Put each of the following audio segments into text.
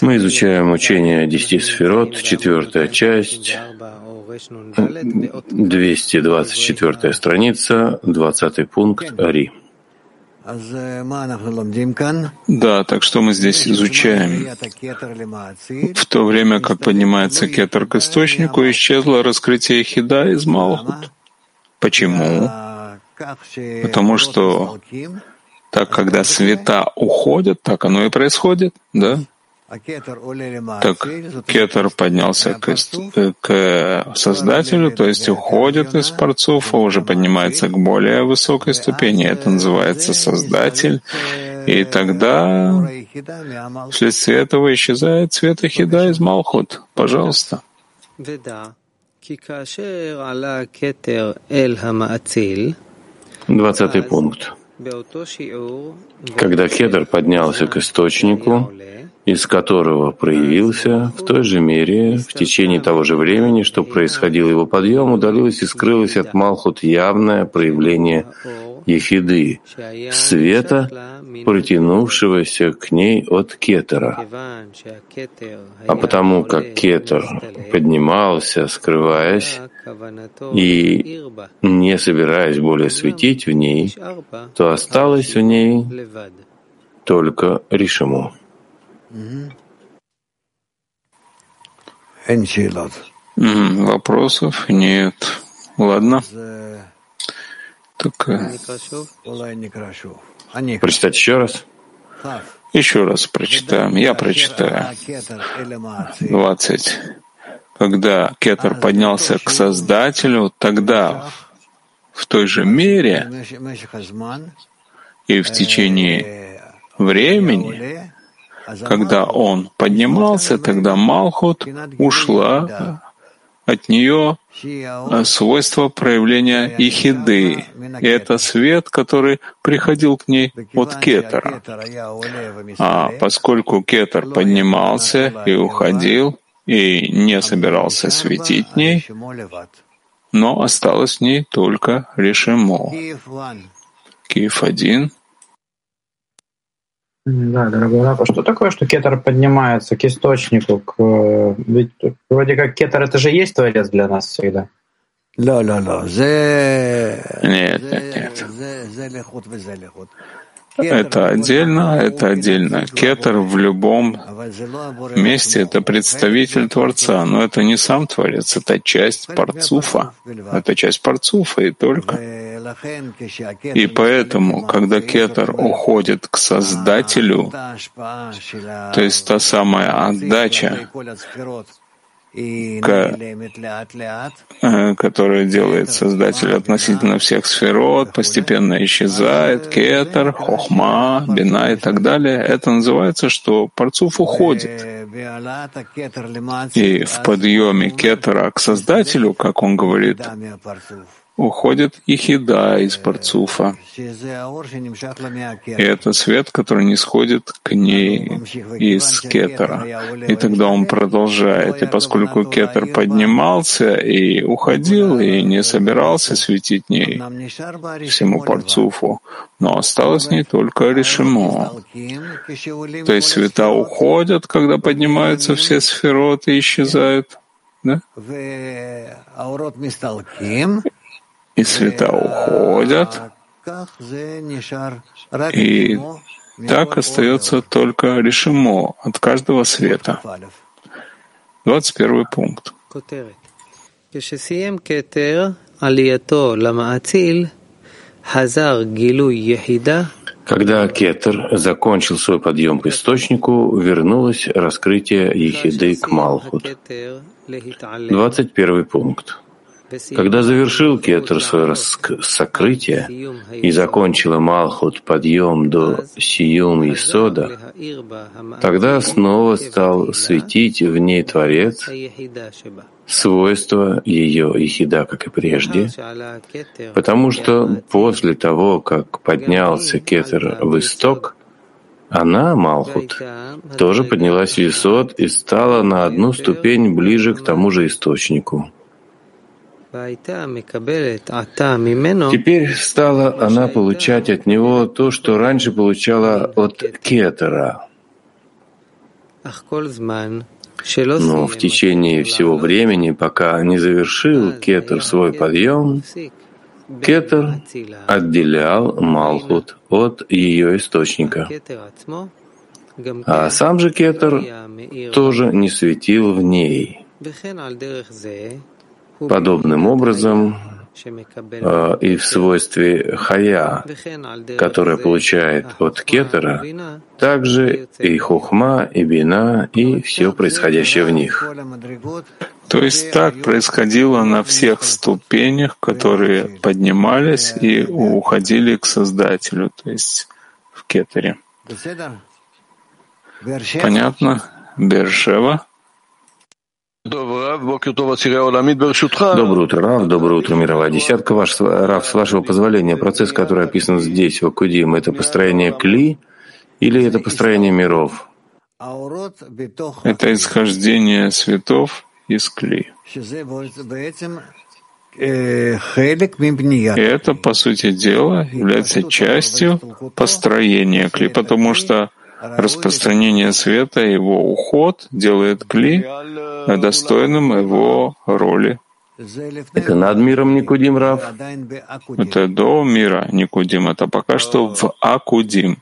Мы изучаем учение десяти сферот, четвертая часть, 224 страница, 20 пункт Ари. Да, так что мы здесь изучаем? В то время как поднимается кетер к источнику, исчезло раскрытие хида из Малхут. Почему? Потому что так, когда света уходят, так оно и происходит, да? Так кетер поднялся к, к Создателю, то есть уходит из парцуфа, уже поднимается к более высокой ступени. Это называется Создатель. И тогда вследствие этого исчезает цвет Ахида из Малхут. Пожалуйста. Двадцатый пункт. Когда кедр поднялся к источнику, из которого проявился, в той же мере, в течение того же времени, что происходил его подъем, удалилось и скрылось от Малхут явное проявление Ехиды, света, протянувшегося к ней от Кетера. А потому как Кетер поднимался, скрываясь, и не собираясь более светить в ней, то осталось в ней только Ришиму. Вопросов нет. Ладно. Так, Прочитать еще раз? Еще раз прочитаем. Я прочитаю. 20. Когда Кетер поднялся к Создателю, тогда в той же мере и в течение времени когда он поднимался, тогда Малхут ушла от нее свойство проявления Ихиды. И это свет, который приходил к ней от Кетера. А поскольку Кетер поднимался и уходил, и не собирался светить ней, но осталось в ней только Решимо. Киев один. Да, дорогой Раб, а что такое, что кетер поднимается к источнику? К... Ведь вроде как кетер это же есть творец для нас всегда. Нет, нет, нет. Это отдельно, это отдельно. Кетер в любом месте — это представитель Творца, но это не сам Творец, это часть Парцуфа. Это часть Парцуфа и только. И поэтому, когда Кетер уходит к Создателю, то есть та самая отдача, которое делает Создатель относительно всех сферот, постепенно исчезает, кетер, хохма, бина и так далее. Это называется, что парцуф уходит. И в подъеме кетера к Создателю, как он говорит, уходит Ихида из Парцуфа. И это свет, который не сходит к ней из Кетера. И тогда он продолжает. И поскольку Кетер поднимался и уходил, и не собирался светить ней всему Парцуфу, но осталось не только Решимо. То есть света уходят, когда поднимаются все сфероты и исчезают. Да? И света уходят, и так остается только решимо от каждого света. 21 пункт. Когда Кетер закончил свой подъем к источнику, вернулось раскрытие Ехиды к Малхут. 21 пункт. Когда завершил Кетр свое сокрытие и закончила Малхут подъем до Сиюм и Сода, тогда снова стал светить в ней Творец, свойства ее Ихида, как и прежде, потому что после того, как поднялся Кетер в исток, она, Малхут, тоже поднялась в Исод и стала на одну ступень ближе к тому же источнику. Теперь стала она получать от него то, что раньше получала от кетера. Но в течение всего времени, пока не завершил кетер свой подъем, кетер отделял Малхут от ее источника. А сам же кетер тоже не светил в ней. Подобным образом а, и в свойстве хая, которое получает от кетера, также и хухма, и бина, и все происходящее в них. То есть так происходило на всех ступенях, которые поднимались и уходили к Создателю, то есть в кетере. Понятно? Бершева? Доброе утро, Рав. Доброе утро, мировая десятка. Ваш, Рав, с вашего позволения, процесс, который описан здесь, в Акудим, это построение кли или это построение миров? Это исхождение светов из кли. И это, по сути дела, является частью построения кли, потому что распространение света, его уход делает Кли достойным его роли. Это над миром Никудим Рав? Это до мира Никудим, это пока что в Акудим.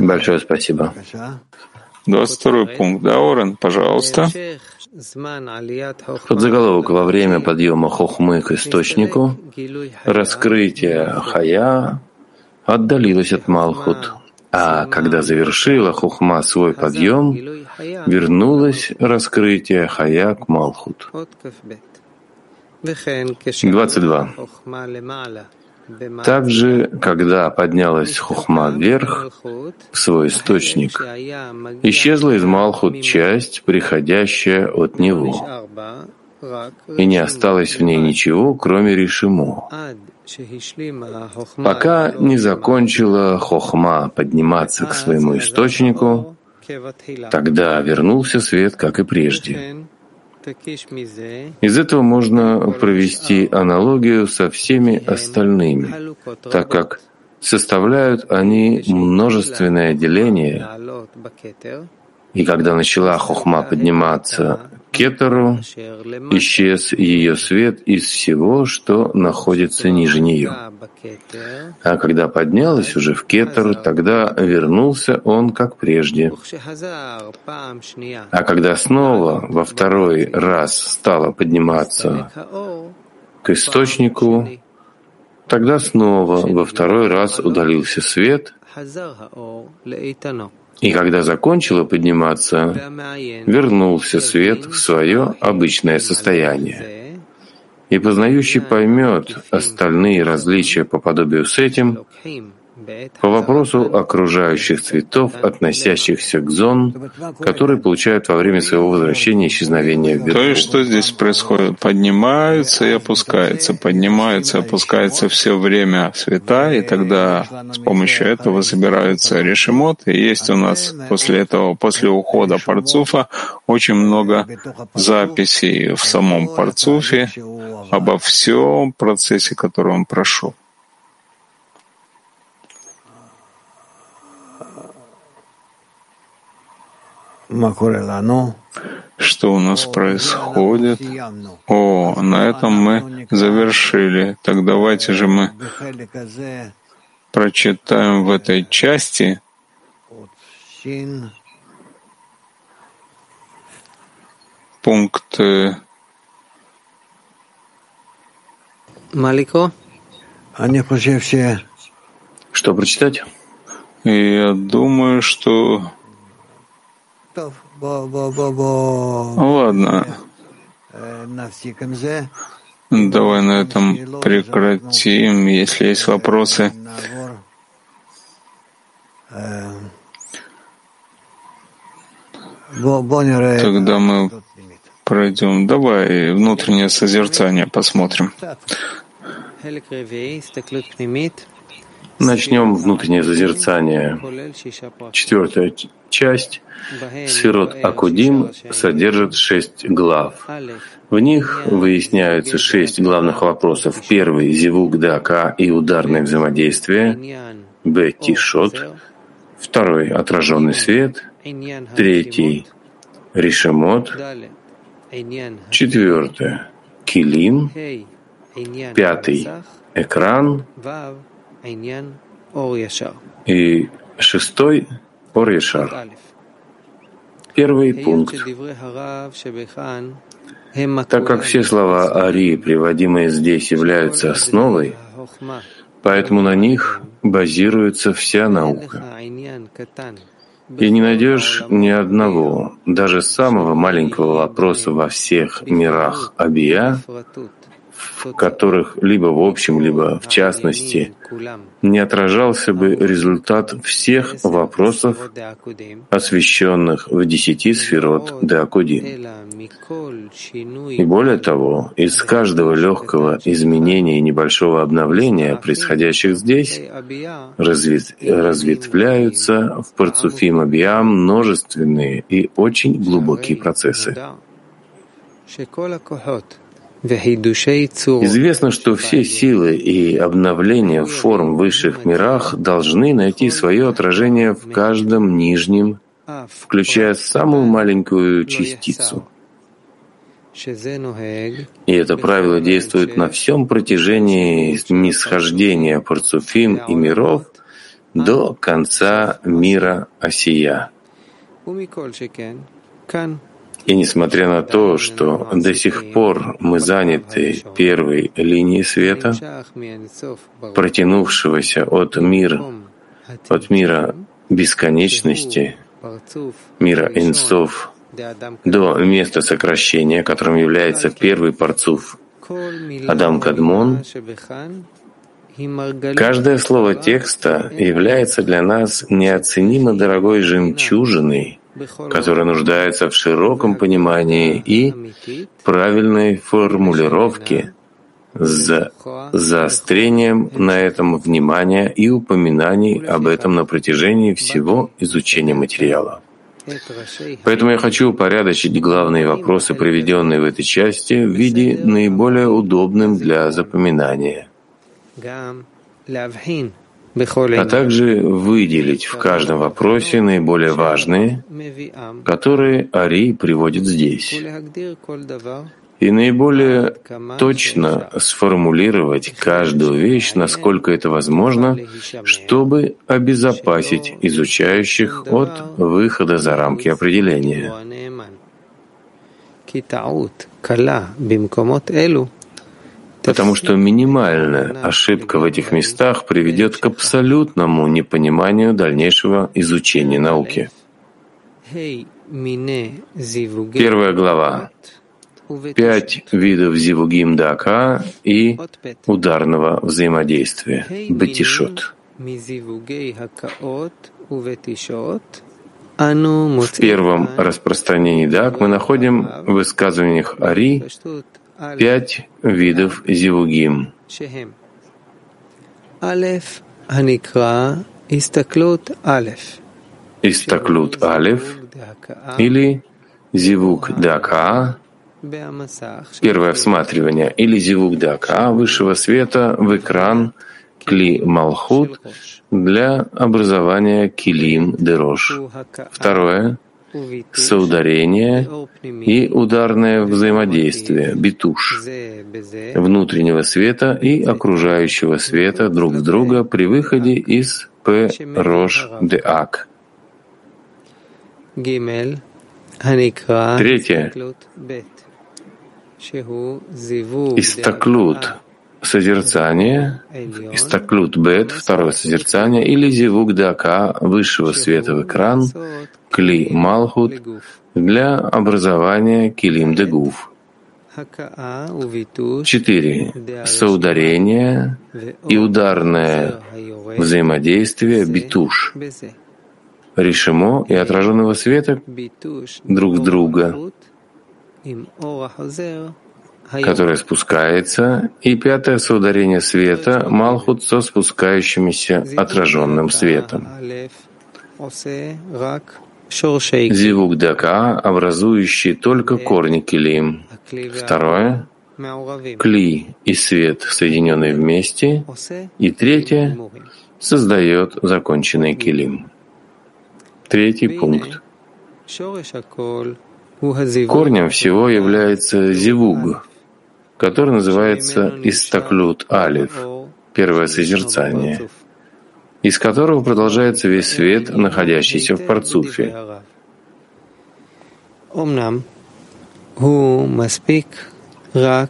Большое спасибо. 22 пункт, да, Орен, пожалуйста. Подзаголовок во время подъема хохмы к источнику, раскрытие хая отдалилось от Малхут. А когда завершила Хухма свой подъем, вернулось раскрытие Хая к Малхут. 22. Также, когда поднялась Хухма вверх, в свой источник, исчезла из Малхут часть, приходящая от него, и не осталось в ней ничего, кроме Ришимо. Пока не закончила Хохма подниматься к своему источнику, тогда вернулся свет, как и прежде. Из этого можно провести аналогию со всеми остальными, так как составляют они множественное деление, и когда начала Хохма подниматься Кетеру, исчез ее свет из всего, что находится ниже нее. А когда поднялась уже в Кетер, тогда вернулся он как прежде. А когда снова во второй раз стала подниматься к источнику, тогда снова во второй раз удалился свет, и когда закончила подниматься, вернулся свет в свое обычное состояние. И познающий поймет остальные различия по подобию с этим, по вопросу окружающих цветов, относящихся к зон, которые получают во время своего возвращения исчезновения в То есть что здесь происходит? Поднимаются и опускаются, поднимаются и опускаются все время цвета, и тогда с помощью этого собираются решемот. И есть у нас после этого, после ухода парцуфа, очень много записей в самом парцуфе обо всем процессе, который он прошел. Что у нас происходит? О, на этом мы завершили. Так давайте же мы прочитаем в этой части пункт Малико. Что прочитать? Я думаю, что Ладно. Давай на этом прекратим. Если есть вопросы, тогда мы пройдем. Давай внутреннее созерцание посмотрим. Начнем внутреннее зазерцание. Четвертая часть Сферот Акудим содержит шесть глав. В них выясняются шесть главных вопросов. Первый — Зивук Дака и ударное взаимодействие. Б. Тишот. Второй — Отраженный свет. Третий — Ришемот. Четвертое — Килим. Пятый — Экран. И шестой — Ор-Ешар. Первый пункт. Так как все слова Ари, приводимые здесь, являются основой, поэтому на них базируется вся наука. И не найдешь ни одного, даже самого маленького вопроса во всех мирах Абия, которых либо в общем, либо в частности не отражался бы результат всех вопросов, освещенных в десяти сферот Деакудин. И более того, из каждого легкого изменения и небольшого обновления, происходящих здесь, развит, разветвляются в Парцуфим Абиам множественные и очень глубокие процессы. Известно, что все силы и обновления форм в высших мирах должны найти свое отражение в каждом нижнем, включая самую маленькую частицу. И это правило действует на всем протяжении нисхождения парцуфим и миров до конца мира Осия. И несмотря на то, что до сих пор мы заняты первой линией света, протянувшегося от мира, от мира бесконечности, мира инсов, до места сокращения, которым является первый парцуф Адам Кадмон, каждое слово текста является для нас неоценимо дорогой жемчужиной, которая нуждается в широком понимании и правильной формулировке с заострением на этом внимания и упоминаний об этом на протяжении всего изучения материала. Поэтому я хочу упорядочить главные вопросы, приведенные в этой части, в виде наиболее удобным для запоминания а также выделить в каждом вопросе наиболее важные, которые Ари приводит здесь, и наиболее точно сформулировать каждую вещь, насколько это возможно, чтобы обезопасить изучающих от выхода за рамки определения потому что минимальная ошибка в этих местах приведет к абсолютному непониманию дальнейшего изучения науки. Первая глава. Пять видов зивугим дака и ударного взаимодействия. Бетишот. В первом распространении дак мы находим в высказываниях Ари пять видов зивугим. Истаклют Алеф или Зивук Дака, первое всматривание, или Зивук Дака высшего света в экран Кли Малхут для образования Килим Дерош. Второе соударение и ударное взаимодействие, битуш, внутреннего света и окружающего света друг в друга при выходе из П. Рош де Ак. Третье. Истаклут созерцание, истаклют бет, второе созерцание, или зивук дака, высшего света в экран, кли малхут, для образования килим дегуф. Четыре. Соударение и ударное взаимодействие битуш. Решимо и отраженного света друг друга которое спускается, и пятое соударение света Малхут со спускающимся отраженным светом. Зивук Дака, образующий только корни килим. Второе — кли и свет, соединенные вместе. И третье — создает законченный килим. Третий пункт. Корнем всего является зивуг, который называется истаклют алиф, первое созерцание, из которого продолжается весь свет, находящийся в парцуфе.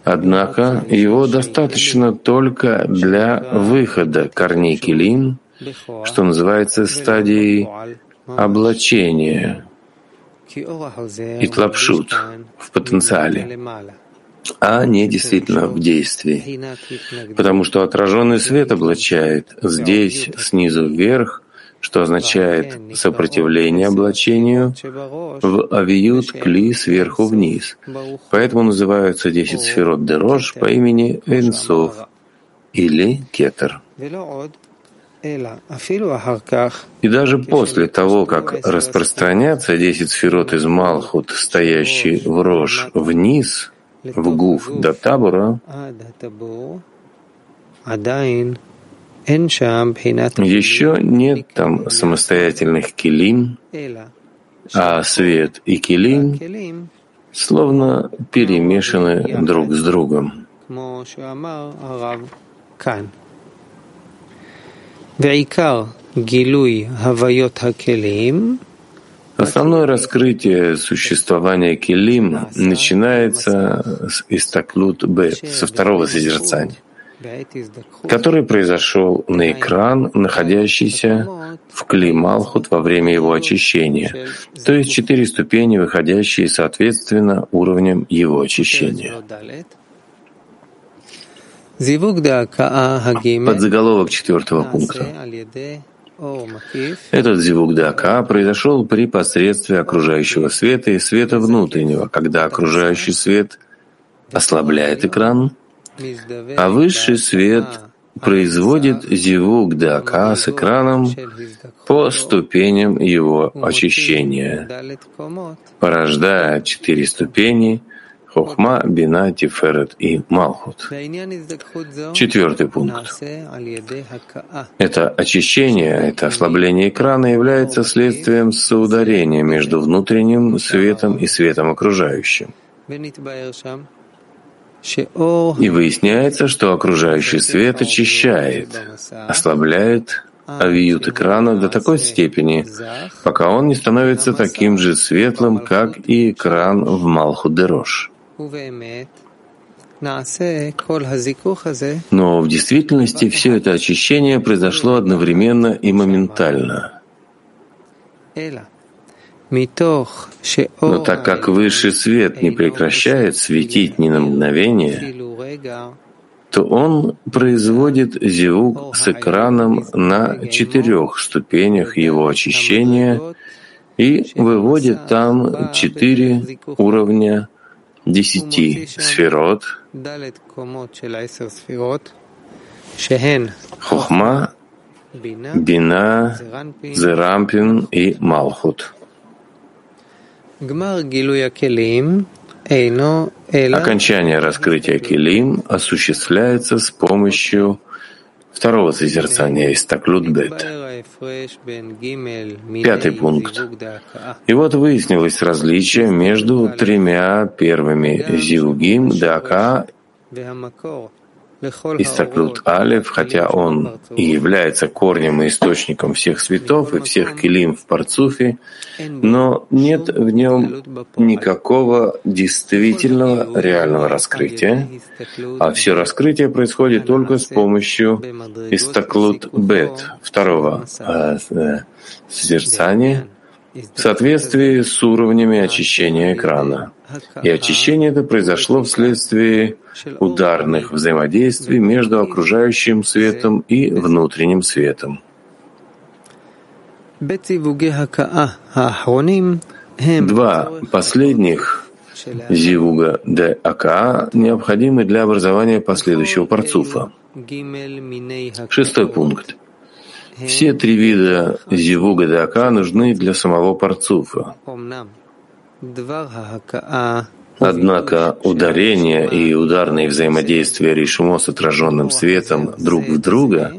Однако его достаточно только для выхода корней килин, что называется стадией облачения, и тлапшут в потенциале, а не действительно в действии. Потому что отраженный свет облачает здесь снизу вверх, что означает сопротивление облачению, в авиют кли сверху вниз. Поэтому называются десять сферот дерож по имени Энсов или Кетер. И даже после того, как распространятся десять сферот из Малхут, стоящие в рожь вниз, в гуф до табура, еще нет там самостоятельных килим, а свет и килим словно перемешаны друг с другом. Основное раскрытие существования Келим начинается с Истаклут Бет, со второго созерцания, который произошел на экран, находящийся в Кли Малхут во время его очищения, то есть четыре ступени, выходящие соответственно уровням его очищения. Под заголовок четвертого пункта. Этот зивук дака произошел при посредстве окружающего света и света внутреннего, когда окружающий свет ослабляет экран, а высший свет производит зивук дака с экраном по ступеням его очищения, порождая четыре ступени — Хохма, Бина, Тиферет и Малхут. Четвертый пункт. Это очищение, это ослабление экрана является следствием соударения между внутренним светом и светом окружающим. И выясняется, что окружающий свет очищает, ослабляет авиют экрана до такой степени, пока он не становится таким же светлым, как и экран в Малхудерош. Но в действительности все это очищение произошло одновременно и моментально. Но так как высший свет не прекращает светить ни на мгновение, то он производит зевук с экраном на четырех ступенях его очищения и выводит там четыре уровня десяти сферот, Хохма, Бина, Зерампин и Малхут. Окончание раскрытия Келим осуществляется с помощью второго созерцания из Таклутбет. Пятый пункт. И вот выяснилось различие между тремя первыми Зиугим, Дака Истаклют Алев, хотя он и является корнем и источником всех цветов и всех килим в Парцуфе, но нет в нем никакого действительного реального раскрытия, а все раскрытие происходит только с помощью Истаклут Бет, второго э, э, созерцания, в соответствии с уровнями очищения экрана. И очищение это произошло вследствие ударных взаимодействий между окружающим светом и внутренним светом. Два последних зивуга де ака необходимы для образования последующего парцуфа. Шестой пункт. Все три вида зивуга де ака нужны для самого парцуфа. Однако ударение и ударные взаимодействия решимо с отраженным светом друг в друга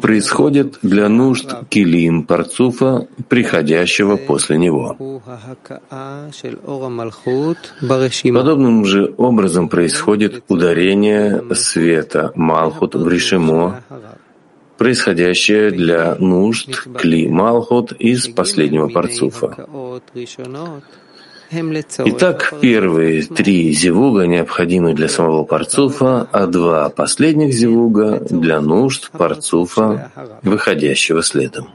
происходит для нужд килим парцуфа, приходящего после него. Подобным же образом происходит ударение света Малхут в Ришимо, происходящее для нужд Кли Малхут из последнего парцуфа. Итак, первые три зивуга необходимы для самого парцуфа, а два последних зивуга для нужд парцуфа, выходящего следом.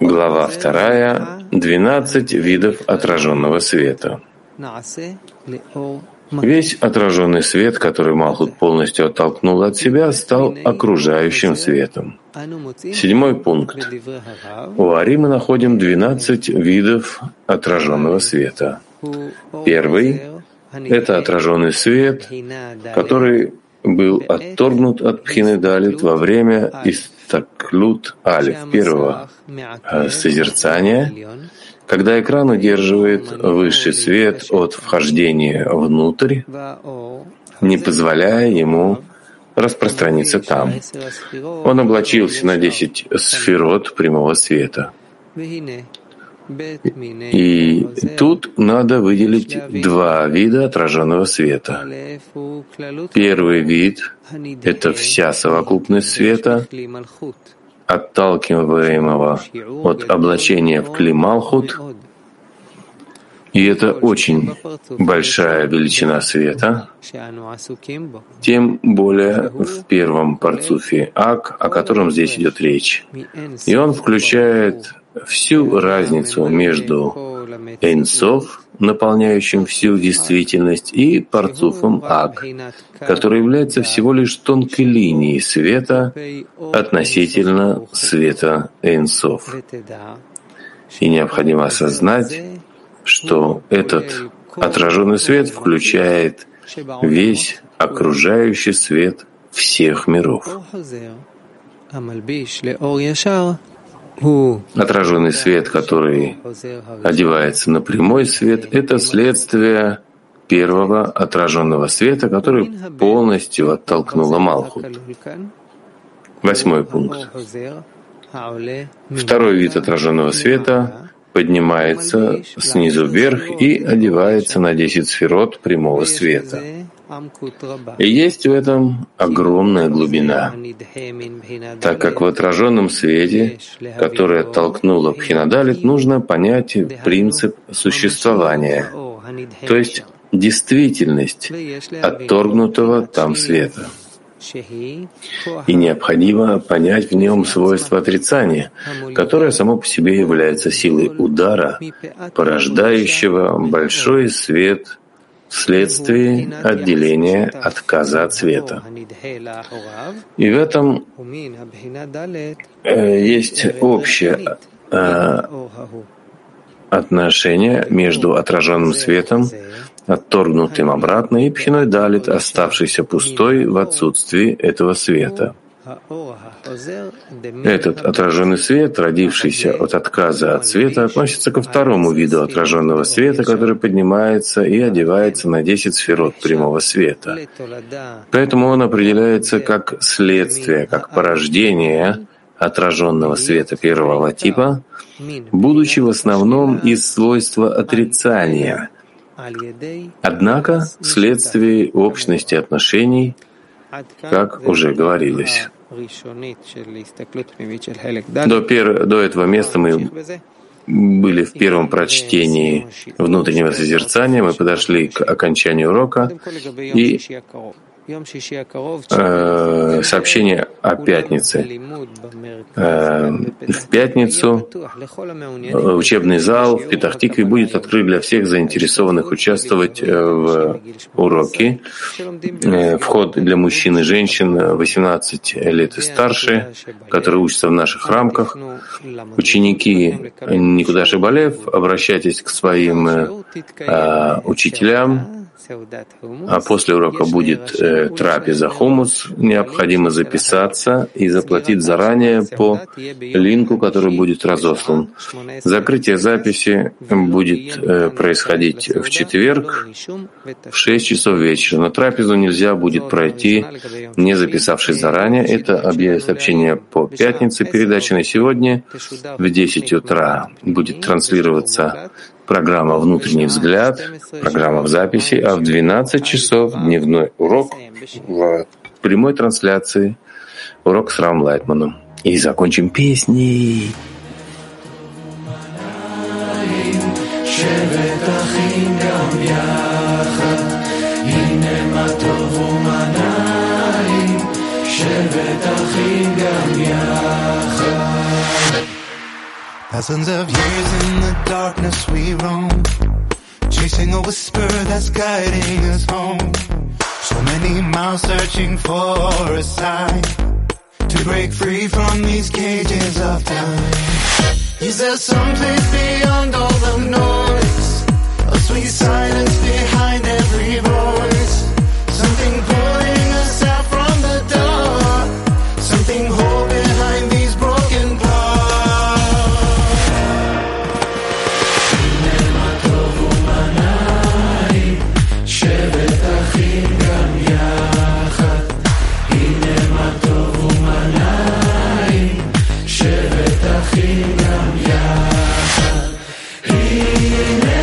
Глава вторая. Двенадцать видов отраженного света. Весь отраженный свет, который Малхут полностью оттолкнул от себя, стал окружающим светом. Седьмой пункт. У Ари мы находим 12 видов отраженного света. Первый — это отраженный свет, который был отторгнут от Пхинедалит во время истаклют алиф первого э, созерцания, когда экран удерживает высший свет от вхождения внутрь, не позволяя ему распространиться там. Он облачился на десять сферот прямого света. И тут надо выделить два вида отраженного света. Первый вид — это вся совокупность света, отталкиваемого от облачения в Клималхут, и это очень большая величина света, тем более в первом парцуфе Ак, о котором здесь идет речь. И он включает всю разницу между Эйнсов, наполняющим всю действительность, и парцуфом Ак, который является всего лишь тонкой линией света относительно света Эйнсов. И необходимо осознать, что этот отраженный свет включает весь окружающий свет всех миров. Отраженный свет, который одевается на прямой свет, это следствие первого отраженного света, который полностью оттолкнула Малхут. Восьмой пункт. Второй вид отраженного света поднимается снизу вверх и одевается на десять сферот прямого света. И есть в этом огромная глубина, так как в отраженном свете, который оттолкнуло Пхинадалит, нужно понять принцип существования, то есть действительность отторгнутого там света. И необходимо понять в нем свойство отрицания, которое само по себе является силой удара, порождающего большой свет вследствие отделения отказа от света. И в этом э, есть общее э, отношение между отраженным светом отторгнутым обратно, и пхиной далит, оставшийся пустой в отсутствии этого света. Этот отраженный свет, родившийся от отказа от света, относится ко второму виду отраженного света, который поднимается и одевается на 10 сферот прямого света. Поэтому он определяется как следствие, как порождение отраженного света первого типа, будучи в основном из свойства отрицания — Однако, вследствие общности отношений, как уже говорилось, до, пер... до этого места мы были в первом прочтении внутреннего созерцания, мы подошли к окончанию урока, и сообщение о пятнице. Э, в пятницу учебный зал в Петахтикве будет открыт для всех заинтересованных участвовать в уроке. Вход для мужчин и женщин 18 лет и старше, которые учатся в наших рамках. Ученики Никуда Шибалев, обращайтесь к своим э, учителям, а после урока будет э, трапеза хумус. Необходимо записаться и заплатить заранее по линку, который будет разослан. Закрытие записи будет э, происходить в четверг в 6 часов вечера. Но трапезу нельзя будет пройти, не записавшись заранее. Это сообщение по пятнице. Передача на сегодня в 10 утра будет транслироваться программа «Внутренний взгляд», программа в записи, а в 12 часов дневной урок в прямой трансляции, урок с Рам Лайтманом. И закончим песней. Thousands of years in the darkness we roam, chasing a whisper that's guiding us home. So many miles searching for a sign to break free from these cages of time. Is there some place beyond all the noise? A sweet silence behind every voice? חינם יחד. הנה